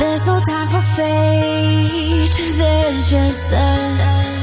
There's no time for fate, there's just us.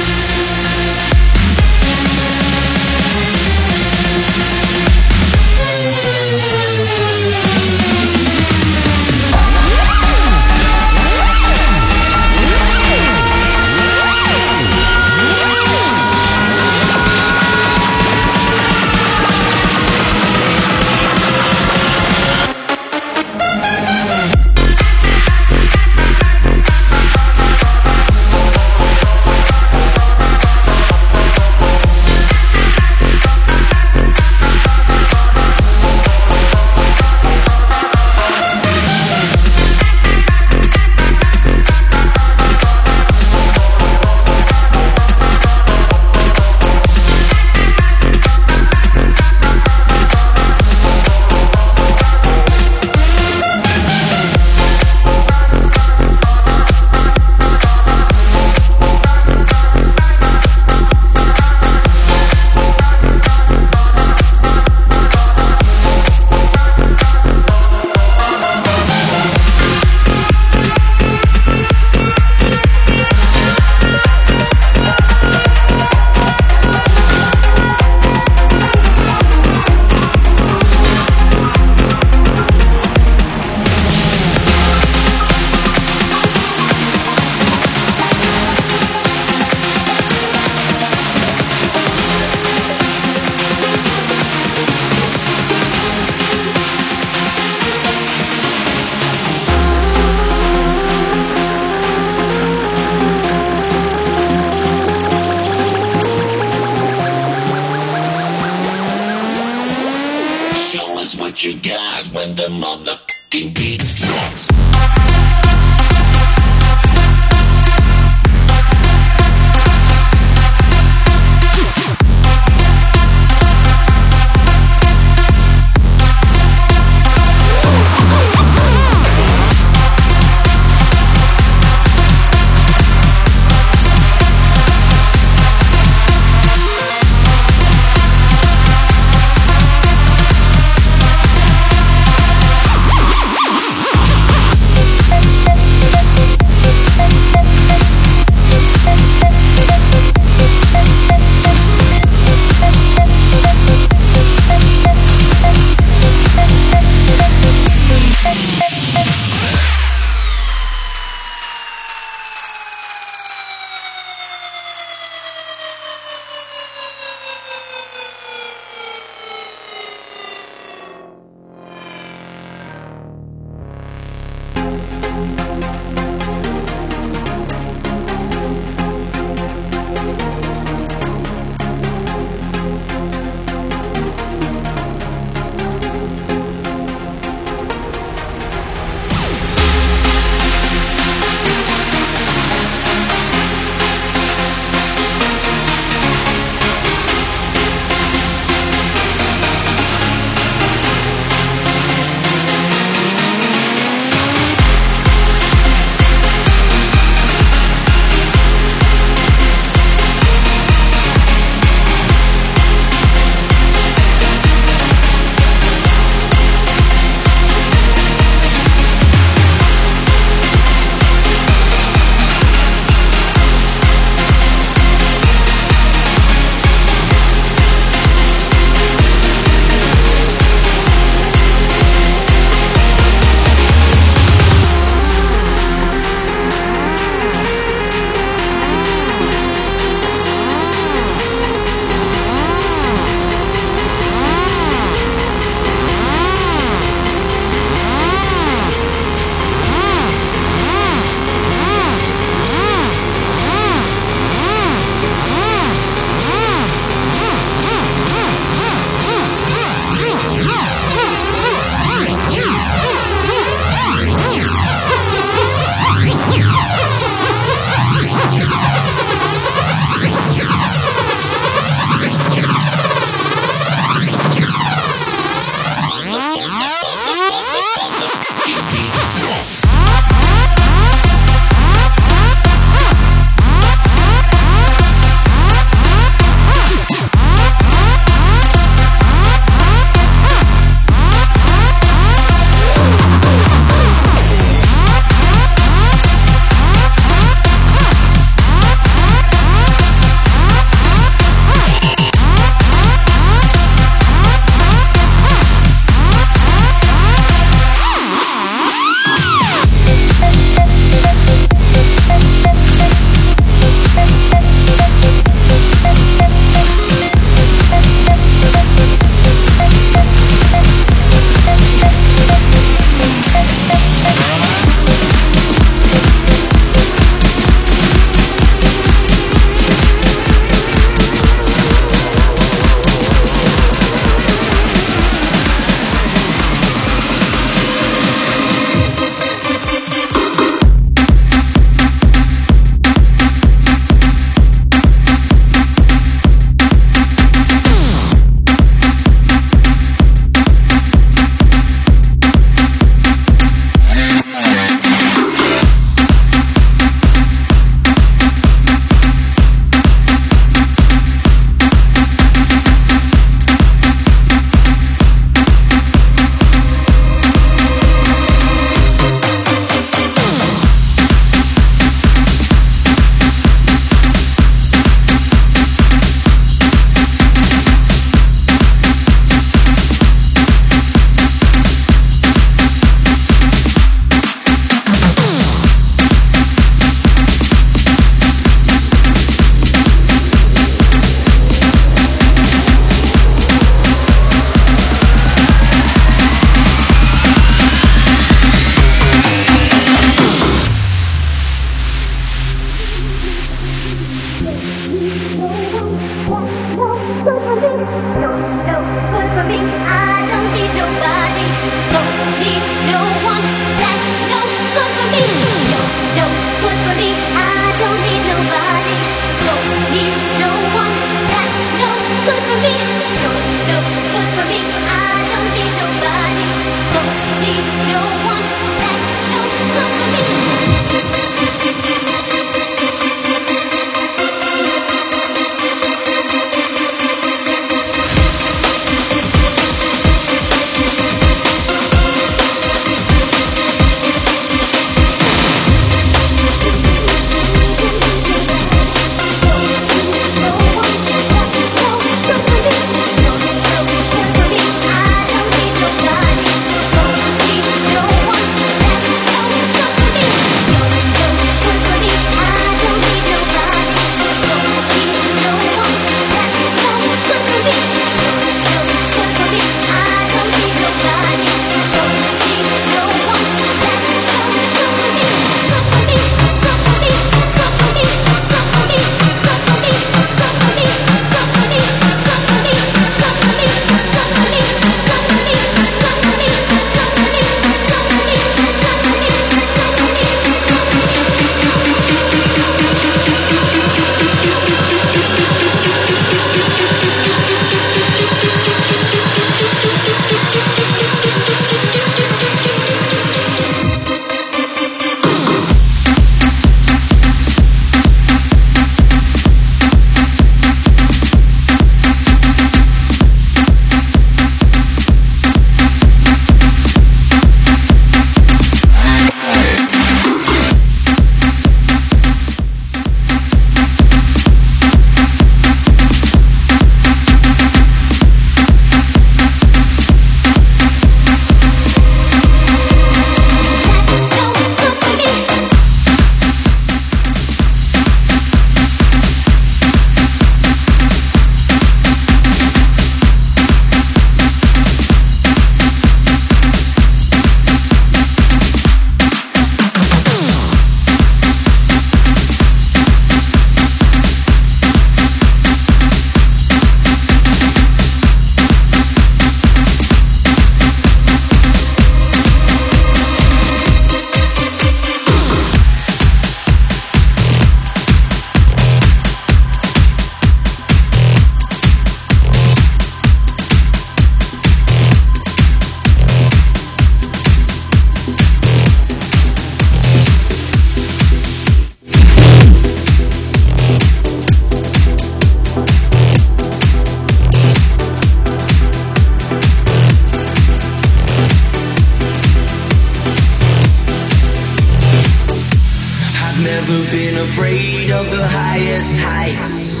afraid of the highest heights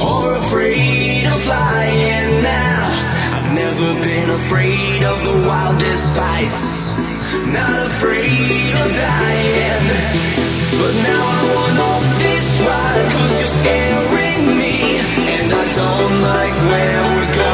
or afraid of flying now. I've never been afraid of the wildest fights, not afraid of dying. But now I want off this ride, cause you're scaring me, and I don't like where we're going.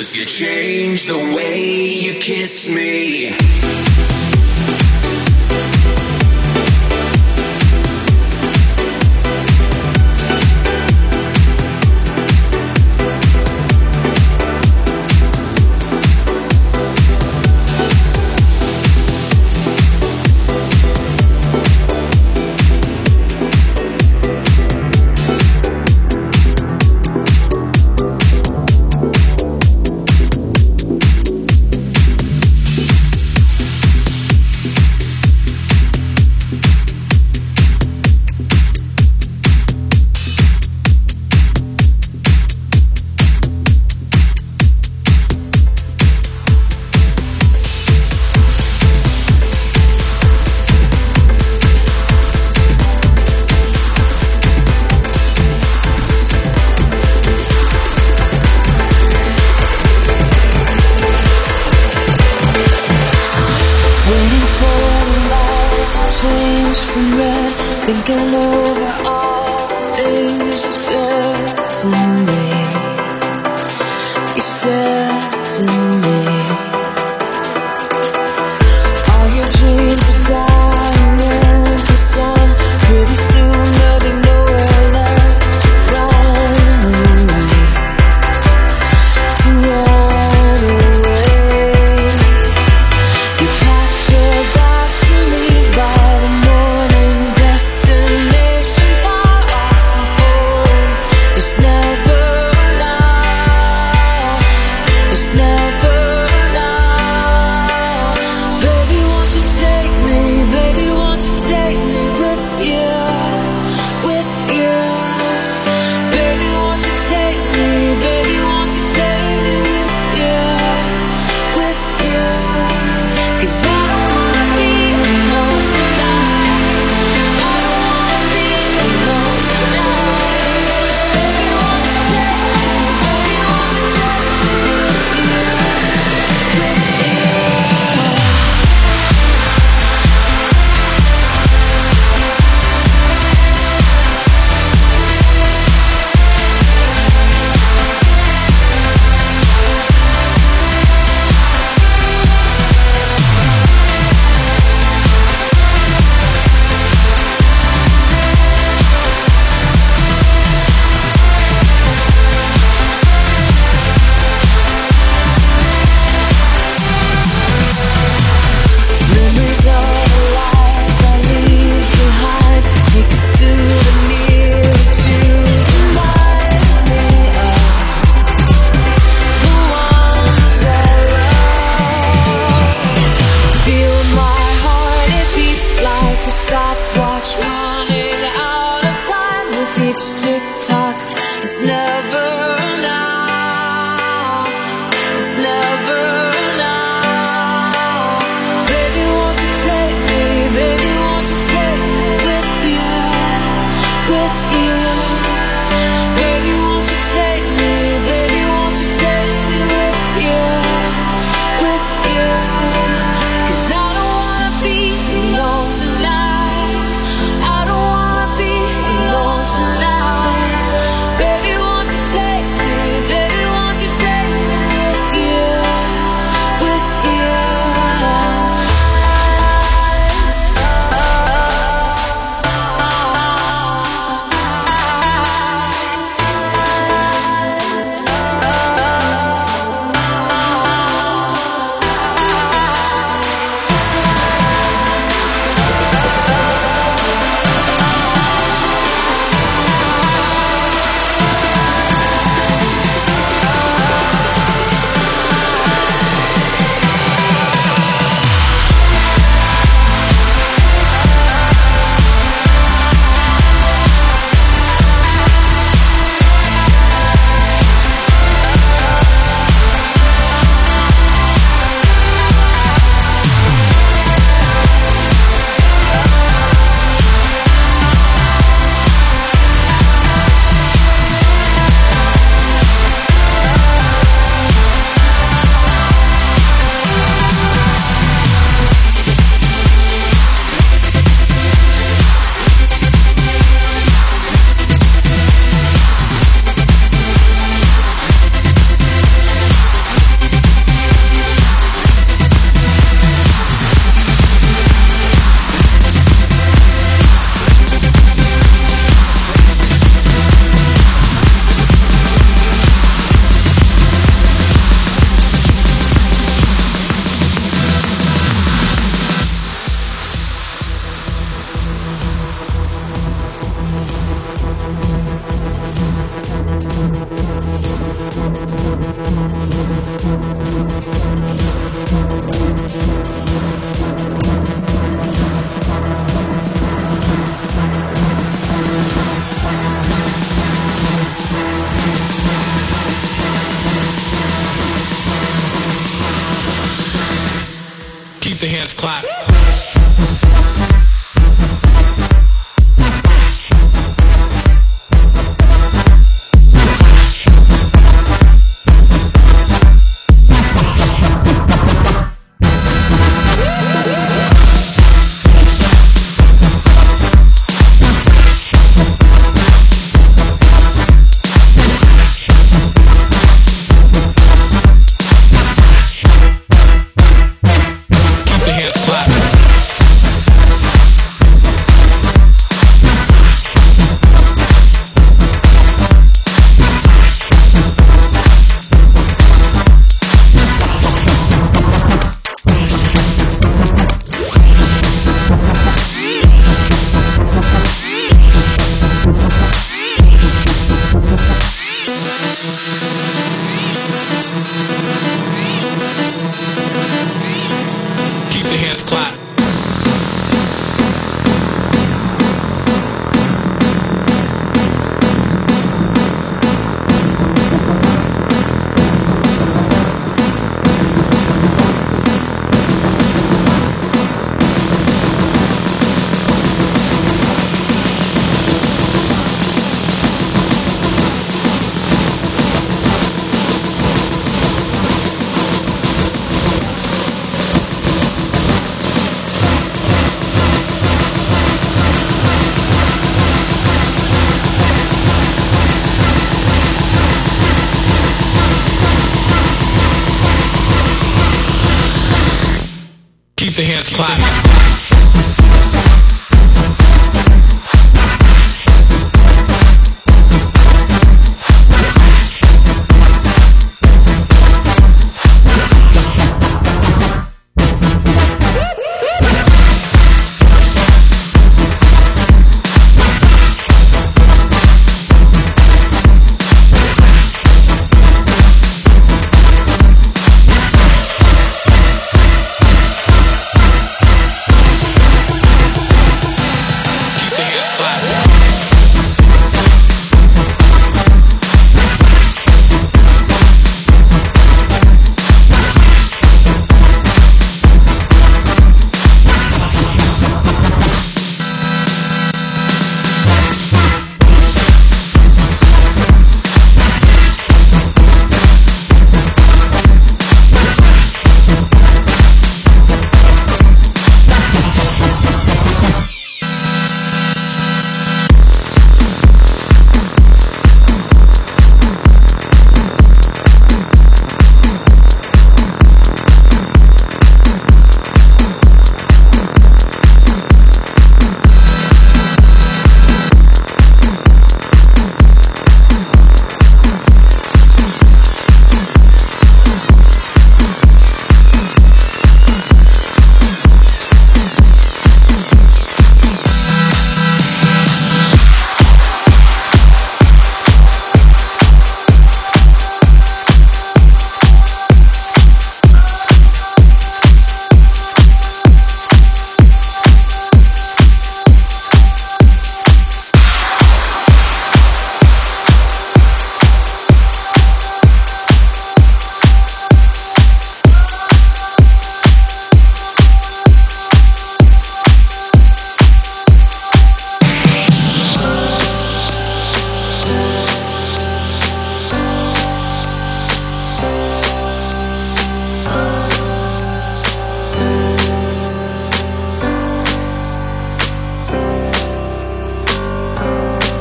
Cause you changed the way you kiss me. Clap.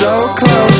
so close.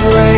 this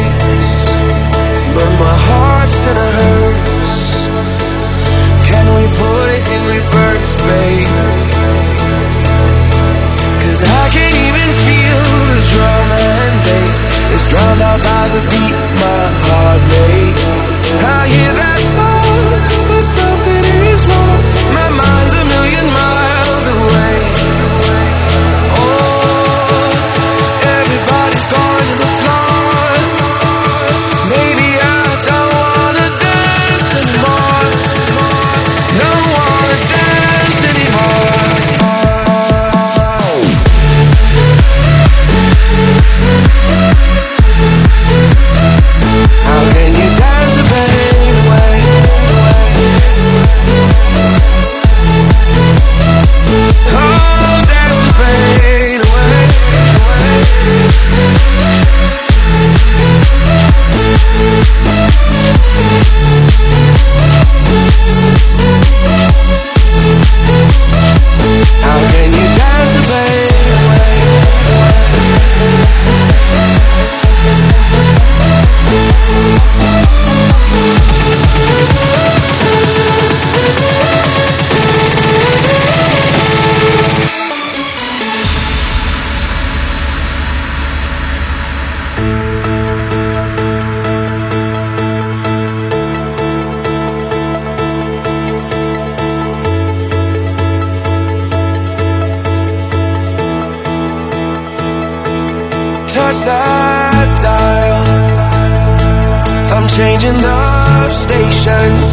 ocean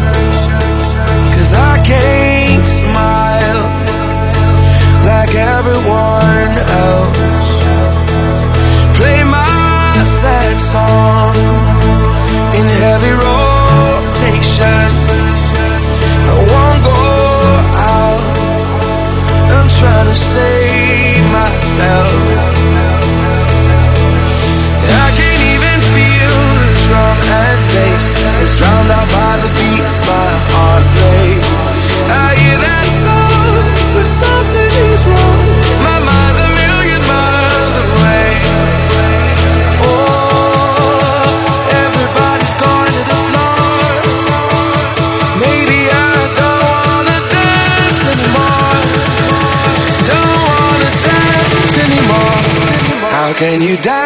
can you dance